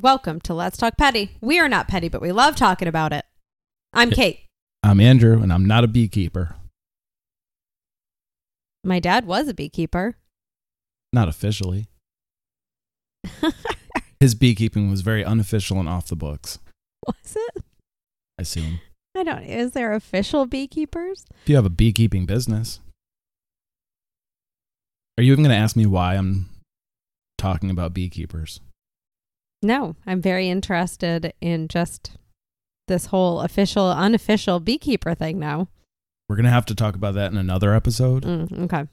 Welcome to Let's Talk Petty. We are not petty, but we love talking about it. I'm Kate. I'm Andrew, and I'm not a beekeeper. My dad was a beekeeper. Not officially. His beekeeping was very unofficial and off the books, Was it? I assume. I don't. Is there official beekeepers? If you have a beekeeping business. Are you even going to ask me why I'm talking about beekeepers? No, I'm very interested in just this whole official, unofficial beekeeper thing now. We're going to have to talk about that in another episode Mm, okay.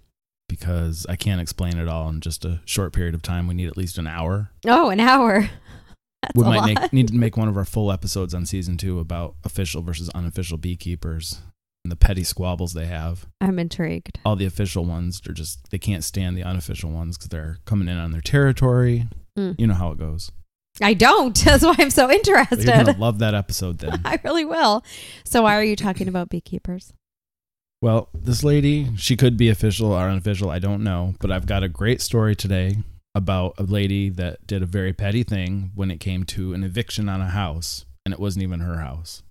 because I can't explain it all in just a short period of time. We need at least an hour. Oh, an hour. That's we might make, need to make one of our full episodes on season two about official versus unofficial beekeepers and the petty squabbles they have. I'm intrigued. all the official ones are just they can't stand the unofficial ones because they're coming in on their territory. Mm. You know how it goes. I don't. That's why I'm so you're interested. gonna love that episode then. I really will. So, why are you talking about beekeepers? well, this lady, she could be official or unofficial. I don't know, but I've got a great story today about a lady that did a very petty thing when it came to an eviction on a house, and it wasn't even her house.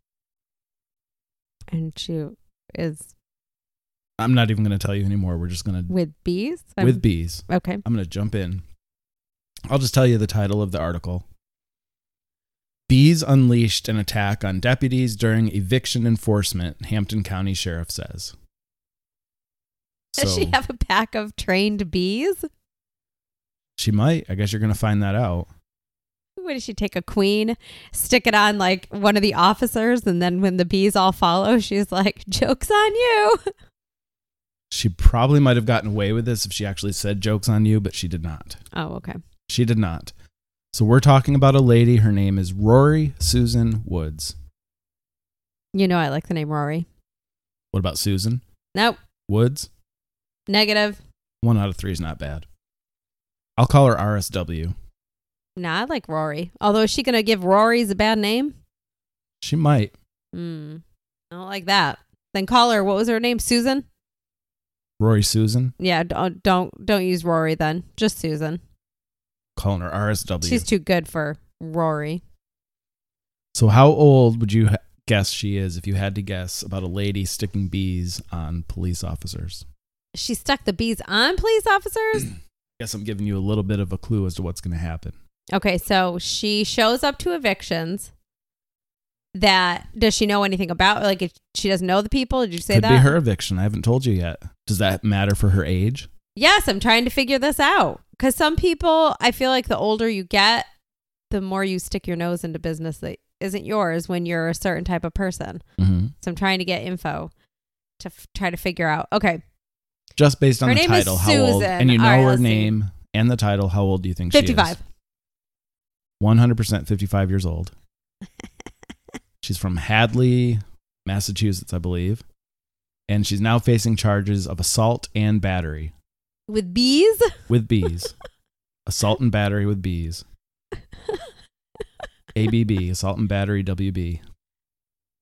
And she is I'm not even going to tell you anymore. We're just going to with bees? with bees. Okay. I'm going to jump in. I'll just tell you the title of the article. Bees unleashed an attack on deputies during eviction enforcement, Hampden County Sheriff says. Does So she have a pack of trained bees? she might. I guess you're going to find that out. What does she take a queen, stick it on like one of the officers, and then when the bees all follow, she's like, "Jokes on you." She probably might have gotten away with this if she actually said jokes on you, but she did not. Oh, okay. She did not. So we're talking about a lady. Her name is Rorie Susan Woods. You know I like the name Rorie. What about Susan Nope. Woods? Negative. One out of three is not bad. I'll call her RSW. Nah, I like Rorie. Although is she gonna give Rorie's a bad name? She might. Hmm. I don't like that. Then call her. What was her name? Susan. Rorie Susan. Yeah. Don't don't don't use Rorie then. Just Susan. Calling her RSW. She's too good for Rorie. so, how old would you ha- guess she is if you had to guess about a lady sticking bees on police officers? She stuck the bees on police officers. I guess I'm giving you a little bit of a clue as to what's going to happen. Okay, so she shows up to evictions. That does she know anything about? Like, if she doesn't know the people. Did you say Could that? be her eviction. I haven't told you yet. Does that matter for her age? Yes, I'm trying to figure this out because some people, I feel like the older you get, the more you stick your nose into business that isn't yours when you're a certain type of person. Mm-hmm. So I'm trying to get info to f- try to figure out. Okay, Just based on Her the name title, how old? And you know right, her let's see. name and the title. How old do you think she is? 55. 100% 55 years old. she's from Hadley, Massachusetts, I believe. And she's now facing charges of assault and battery With bees? with bees. assault and battery with bees. ABB, assault and battery WB.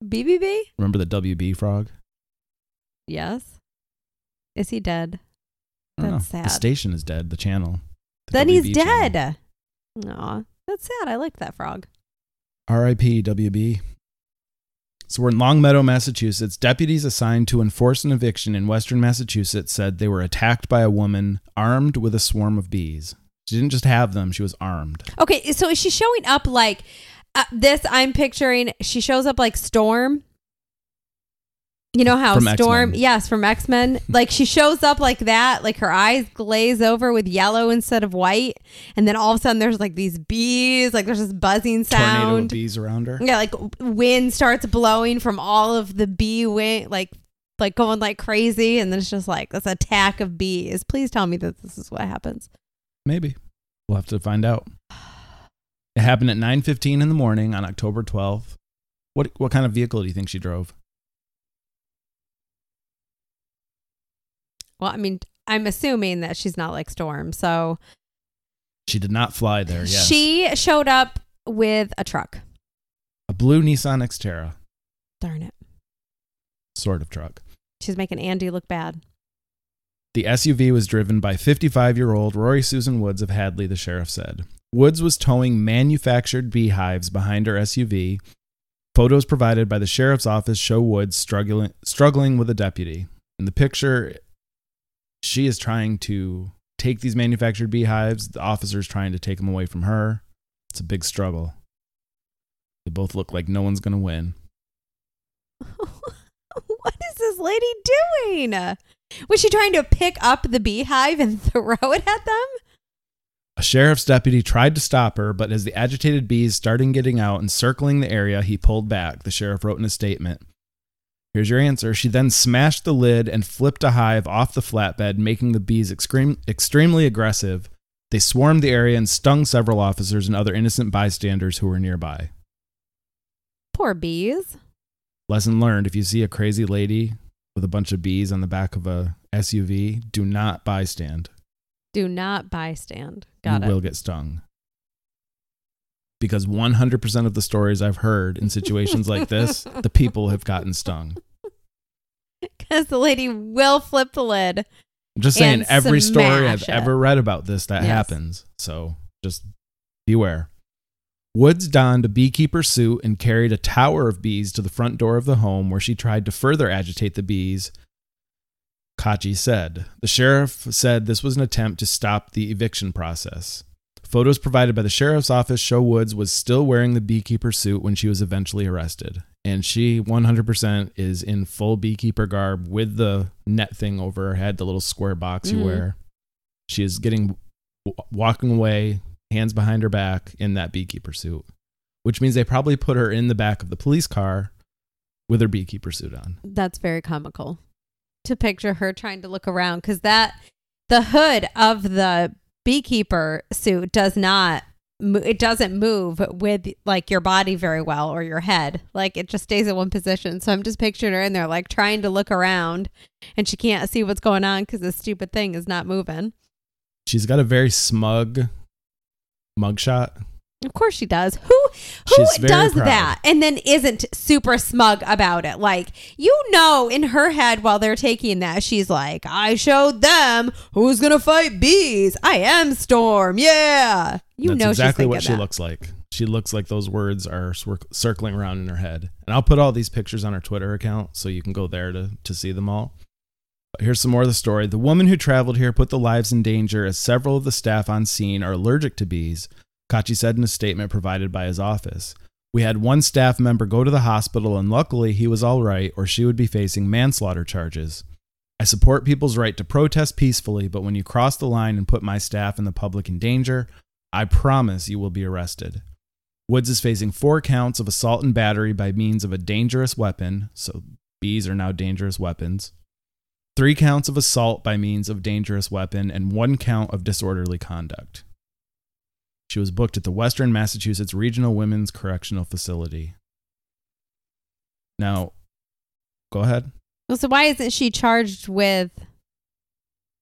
BBB? Remember the WB frog? Yes. Is he dead? That's know. The station is dead, the channel. The then he's WB channel. dead. Aw, that's sad. I liked that frog. RIP WB. So we're in Longmeadow, Massachusetts. Deputies assigned to enforce an eviction in western Massachusetts said they were attacked by a woman armed with a swarm of bees. She didn't just have them, she was armed. Okay, so is she showing up like uh, this? I'm picturing she shows up like Storm. You know how From Storm, X-Men. yes, from X Men. like she shows up like that, like her eyes glaze over with yellow instead of white, and then all of a sudden there's like these bees, like there's this buzzing sound, Tornado bees around her. Yeah, like wind starts blowing from all of the bee wing, like like going like crazy, and then it's just like this attack of bees. Please tell me that this is what happens. Maybe. We'll have to find out. It happened at 9:15 in the morning on October 12th. What what kind of vehicle do you think she drove? Well, I mean, I'm assuming that she's not like Storm, so She did not fly there. Yes. she showed up with a truck. a blue Nissan Xterra, Darn it, sort of truck. she's making Andy look bad. The SUV was driven by 55 year old Rorie Susan Woods of Hadley, the sheriff said. Woods was towing manufactured beehives behind her SUV. Photos provided by the sheriff's office show Woods struggling struggling with a deputy. In the picture, she is trying to take these manufactured beehives. The officer's trying to take them away from her. It's a big struggle. They both look like no one's going to win. what is this lady doing? Was she trying to pick up the beehive and throw it at them? A sheriff's deputy tried to stop her, but as the agitated bees started getting out and circling the area, he pulled back, the sheriff wrote in a statement. Here's your answer. She then smashed the lid and flipped a hive off the flatbed, making the bees extreme, extremely aggressive. They swarmed the area and stung several officers and other innocent bystanders who were nearby. Poor bees. Lesson learned if you see a crazy lady with a bunch of bees on the back of a SUV, do not bystand. Do not bystand. Got you it. will get stung. Because 100% of the stories I've heard in situations like this, the people have gotten stung. Because the lady will flip the lid. I'm just saying, every story I've it. ever read about this, that Yes. happens. So just beware. Woods donned a beekeeper suit and carried a tower of bees to the front door of the home where she tried to further agitate the bees. Cocchi said. The sheriff said this was an attempt to stop the eviction process. Photos provided by the sheriff's office show Woods was still wearing the beekeeper suit when she was eventually arrested. And she 100% is in full beekeeper garb with the net thing over her head, the little square box you Mhm. wear. She is getting walking away, hands behind her back in that beekeeper suit, which means they probably put her in the back of the police car with her beekeeper suit on. That's very comical to picture her trying to look around because that the hood of the beekeeper suit does not it doesn't move with like your body very well or your head. Like it just stays in one position. So i'm just picturing her in there like trying to look around and she can't see what's going on because this stupid thing is not moving. She's got a very smug mugshot. Of course she does who who does proud. that and then isn't super smug about it like you know in her head while they're taking that she's like i showed them who's gonna fight bees i am storm yeah you That's know exactly what she that. looks like. She looks like those words are swir- circling around in her head. And I'll put all these pictures on her Twitter account so you can go there to, to see them all. Here's some more of the story. The woman who traveled here put the lives in danger as several of the staff on scene are allergic to bees, Cocchi said in a statement provided by his office. We had one staff member go to the hospital, and luckily he was all right, or she would be facing manslaughter charges. I support people's right to protest peacefully, but when you cross the line and put my staff and the public in danger, I promise you will be arrested. Woods is facing four counts of assault and battery by means of a dangerous weapon, so bees are now dangerous weapons. Three counts of assault by means of dangerous weapon, and one count of disorderly conduct. She was booked at the Western Massachusetts Regional Women's Correctional Facility. Now, go ahead. Well, so why isn't she charged with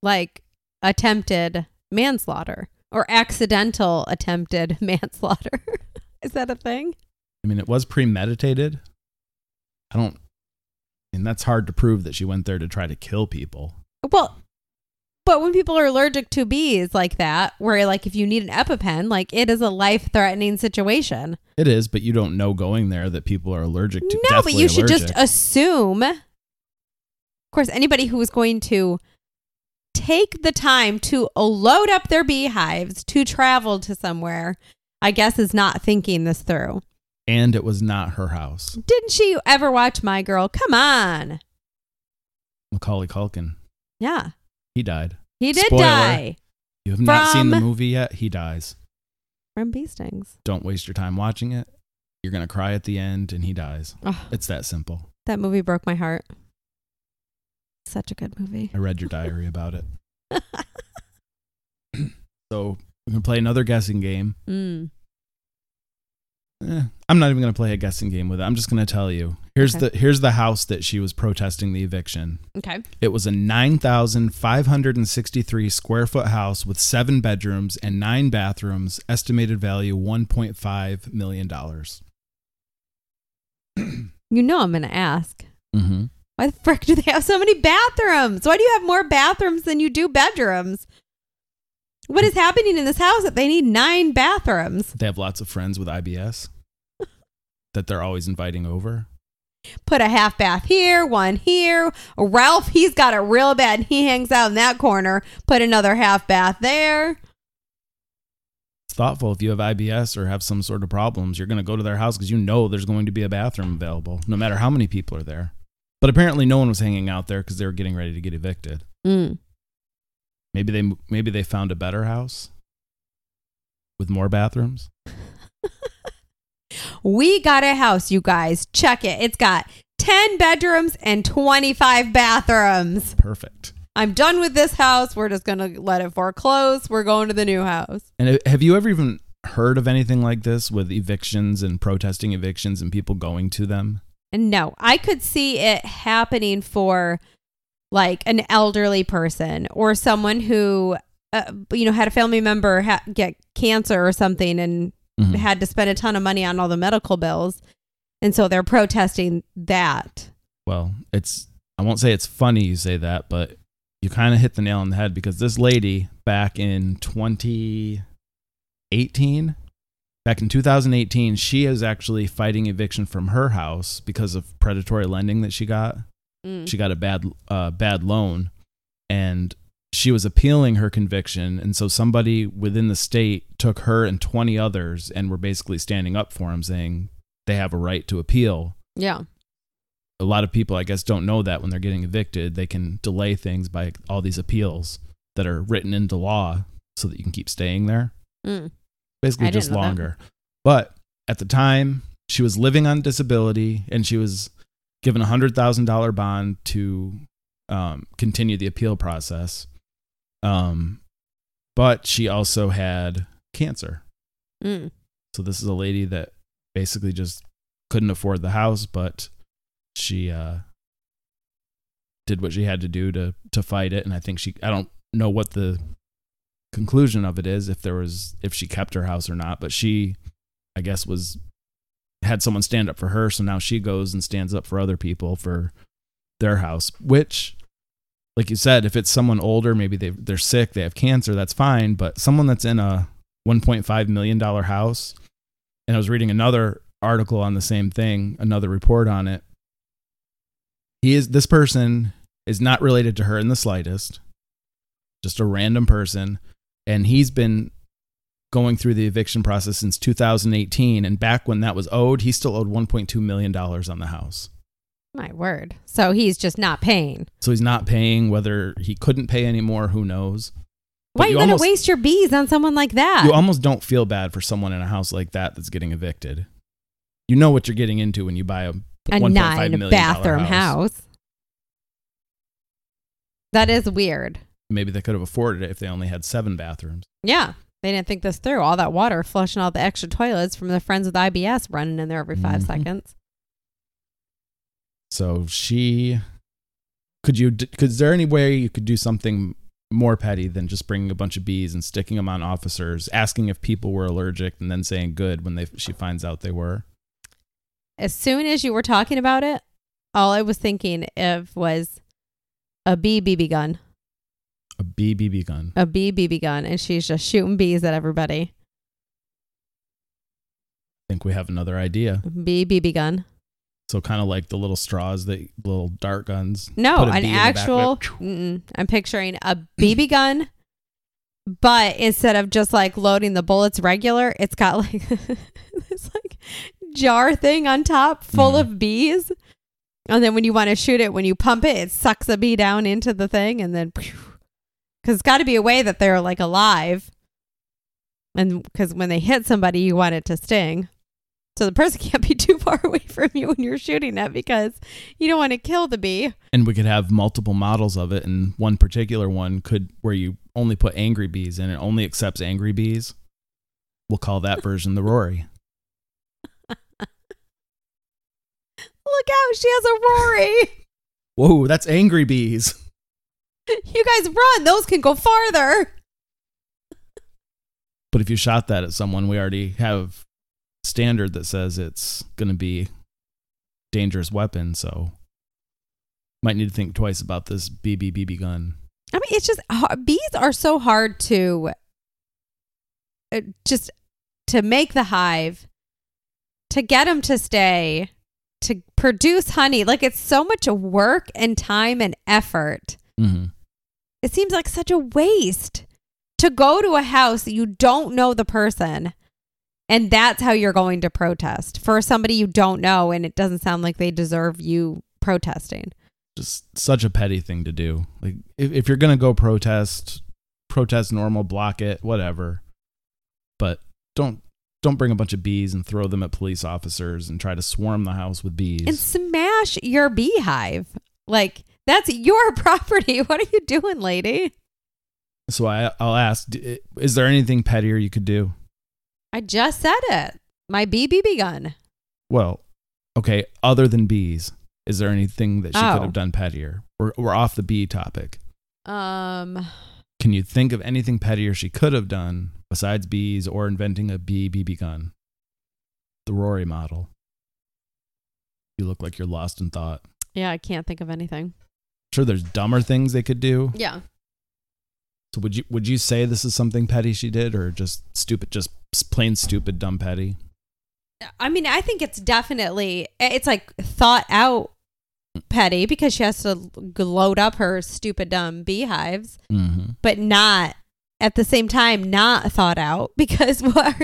like attempted manslaughter or accidental attempted manslaughter? Is that a thing? I mean, it was premeditated. I don't. I mean, that's hard to prove that she went there to try to kill people. Well, but when people are allergic to bees like that, where like if you need an EpiPen, like it is a life threatening situation. It is, but you don't know going there that people are allergic to. No, but you should just assume. Of course, anybody who is going to take the time to load up their beehives to travel to somewhere, I guess, is not thinking this through. and it was not her house. Didn't she ever watch My Girl? Come on. Macaulay Culkin. Yeah. He died. He did Spoiler. die You have not seen the From- movie yet. He dies. from bee stings. Don't waste your time watching it. You're gonna cry at the end, and he dies. Oh, It's that simple. that movie broke my heart. Such a good movie. I read your diary about it. So we can play another guessing game. Mm. Eh, I'm not even gonna play a guessing game with it. I'm just gonna tell you. Here's Okay. the here's the house that she was protesting the eviction. Okay. It was a 9,563 square foot house with seven bedrooms and nine bathrooms, estimated value $1.5 million. You know I'm going to ask. Mm-hmm. Why the frick do they have so many bathrooms? Why do you have more bathrooms than you do bedrooms? What is happening in this house that they need nine bathrooms? They have lots of friends with IBS that they're always inviting over. Put a half bath here, one here. Ralph, he's got it real bad. and He hangs out in that corner. Put another half bath there. It's thoughtful if you have IBS or have some sort of problems, you're going to go to their house because you know there's going to be a bathroom available, no matter how many people are there. But apparently, no one was hanging out there because they were getting ready to get evicted. Mm. Maybe they maybe they found a better house with more bathrooms. We got a house, you guys. Check it. It's got 10 bedrooms and 25 bathrooms. Perfect. I'm done with this house. We're just going to let it foreclose. We're going to the new house. And have you ever even heard of anything like this with evictions and protesting evictions and people going to them? And no, I could see it happening for like an elderly person or someone who, uh, you know, had a family member ha- get cancer or something and Mhm. had to spend a ton of money on all the medical bills. And so they're protesting that. Well, it's I won't say it's funny you say that, but you kind of hit the nail on the head because this lady back in 2018, back in 2018, she is actually fighting eviction from her house because of predatory lending that she got. Mm. She got a bad uh, bad loan, and she was appealing her conviction, and so somebody within the state took her and 20 others and were basically standing up for him, saying they have a right to appeal Yeah. a lot of people i guess don't know that when they're getting evicted they can delay things by all these appeals that are written into law so that you can keep staying there Mm. basically I just longer but at the time she was living on disability and she was given a hundred thousand dollar bond to um, continue the appeal process um, but she also had cancer Mm. so this is a lady that basically just couldn't afford the house, but she uh, did what she had to do to to fight it. And I think she I don't know what the conclusion of it is if there was if she kept her house or not, but she I guess was had someone stand up for her, so now she goes and stands up for other people for their house, which like you said, if it's someone older, maybe they they're sick, they have cancer, that's fine. But someone that's in a 1.5 million dollar house, and I was reading another article on the same thing, another report on it. He is this person is not related to her in the slightest, just a random person, and he's been going through the eviction process since 2018. And back when that was owed, he still owed 1.2 million dollars on the house. My word. So he's just not paying. So he's not paying. Whether he couldn't pay anymore, who knows? Why But you you gonna almost- waste your bees on someone like that? You almost don't feel bad for someone in a house like that that's getting evicted. You know what you're getting into when you buy a a 1.5 nine bathroom house. house. That is weird. Maybe they could have afforded it if they only had seven bathrooms. Yeah. They didn't think this through. All that water flushing all the extra toilets from the friends with IBS running in there every 5 Mhm. seconds. So she could you d- could is there any way you could do something more petty than just bringing a bunch of bees and sticking them on officers, asking if people were allergic, and then saying good when they she finds out they were. As soon as you were talking about it, all I was thinking of was a bee BB gun. A bee BB gun. A bee BB gun. And she's just shooting bees at everybody. I think we have another idea. Bee BB gun. So kind of like the little straws, the little dart guns. No, an bee in the back of actual. I'm picturing a BB gun, but instead of just like loading the bullets regular, it's got like this like jar thing on top full Mhm. of bees. And then when you want to shoot it, when you pump it, it sucks a bee down into the thing, and then because it's got to be a way that they're like alive, and because when they hit somebody, you want it to sting. So the person can't be too far away from you when you're shooting it because you don't want to kill the bee. and we could have multiple models of it and one particular one could where you only put angry bees and it only accepts angry bees we'll call that version the rorie Look out, she has a Rorie. whoa that's angry bees you guys run. Those can go farther. but if you shot that at someone we already have standard that says it's going to be dangerous weapon so might need to think twice about this bb bb gun I mean, it's just bees are so hard to uh, just to make the hive, to get them to stay, to produce honey. Like it's so much work and time and effort. Mm-hmm. It seems like such a waste to go to a house that you don't know the person. And that's how you're going to protest for somebody you don't know. And it doesn't sound like they deserve you protesting. Just such a petty thing to do. Like if, if you're gonna go protest, protest normal, block it, whatever. But don't don't bring a bunch of bees and throw them at police officers and try to swarm the house with bees. And smash your beehive. Like, that's your property. What are you doing, lady? so I I'll ask: Is there anything pettier you could do? I just said it. My BBB gun. Well, okay. Other than bees, is there anything that she Oh. could have done pettier? We're we're off the bee topic. Um, Can you think of anything pettier she could have done besides bees or inventing a bee BB gun? The Rorie model. You look like you're lost in thought. Yeah, I can't think of anything. Sure, there's dumber things they could do. Yeah. So would you would you say this is something petty she did, or just stupid, just plain stupid, dumb petty? I mean, I think it's definitely it's like thought out petty because she has to load up her stupid dumb beehives, Mm-hmm. but not at the same time not thought out because what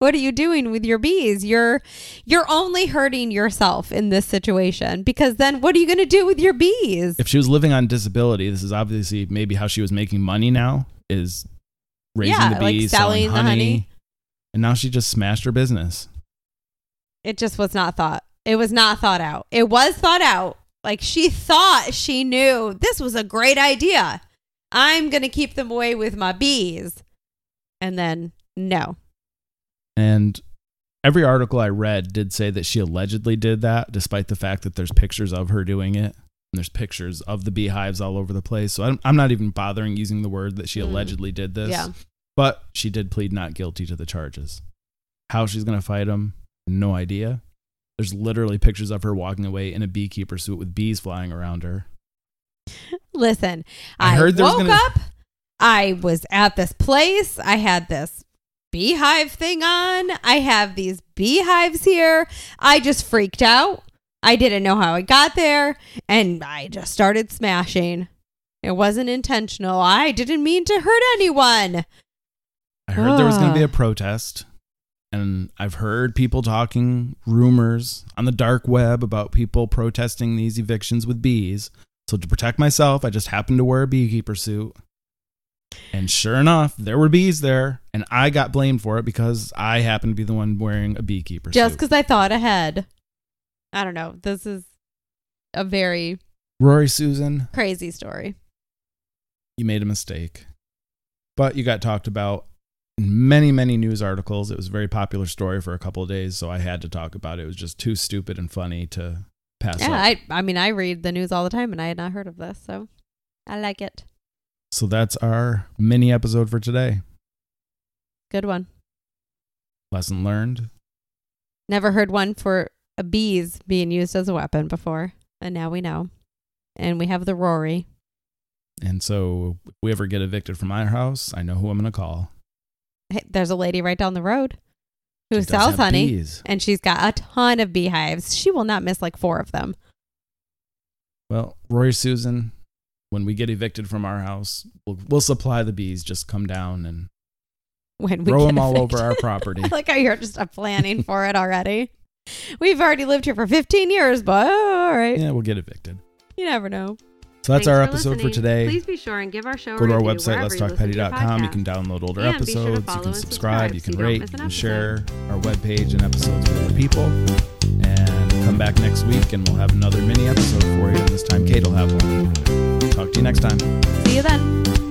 what are you doing with your bees? You're you're only hurting yourself in this situation because then what are you going to do with your bees? If she was living on disability, this is obviously maybe how she was making money. Now is raising Yeah, the like bees, selling selling the honey, honey. and now she just smashed her business. It just was not thought. It was not thought out. It was thought out. Like she thought she knew this was a great idea. I'm going to keep them away with my bees. And then no. And every article I read did say that she allegedly did that, despite the fact that there's pictures of her doing it. And there's pictures of the beehives all over the place. So I'm, I'm not even bothering using the word that she Mm. allegedly did this. Yeah. But she did plead not guilty to the charges. How she's going to fight them, no idea. There's literally pictures of her walking away in a beekeeper suit with bees flying around her. Listen, I I, heard woke gonna- up. I was at this place. I had this beehive thing on. I have these beehives here. I just freaked out. I didn't know how I got there. And I just started smashing. It wasn't intentional. I didn't mean to hurt anyone. I heard there was going to be a protest, and I've heard people talking rumors on the dark web about people protesting these evictions with bees. So to protect myself, I just happened to wear a beekeeper suit. And sure enough, there were bees there, and I got blamed for it because I happened to be the one wearing a beekeeper Just because I thought ahead. I don't know. This is a very Rorie Susan, crazy story. you made a mistake. But you got talked about in many, many news articles. It was a very popular story for a couple of days, so I had to talk about it. It was just too stupid and funny to pass Yeah, up. I, I mean, I read the news all the time and I had not heard of this. So I like it. So that's our mini episode for today. Good one. Lesson learned. Never heard one for a bees being used as a weapon before. And now we know. And we have the Rorie. And so if we ever get evicted from our house, I know who I'm going to call. Hey, there's a lady right down the road who She sells honey. bees. And she's got a ton of beehives. She will not miss like four of them. Well, Rorie Susan, when we get evicted from our house, we'll, we'll supply the bees. Just come down and When we throw them all over our property. I like how you're just uh, planning for it already. We've already lived here for 15 years, but oh, all right. yeah, we'll get evicted. You never know. So that's Thanks our for episode for listening. today. Please be sure and give our show a Go to our website, wherever you listen to letstalkpetty.com. You can download older And be sure episodes. You can subscribe. subscribe You so can you rate. miss You can episode. share our webpage and episodes with other people. And come back next week and we'll have another mini episode for you. This time Kate will have one. Talk to you next time. See you then.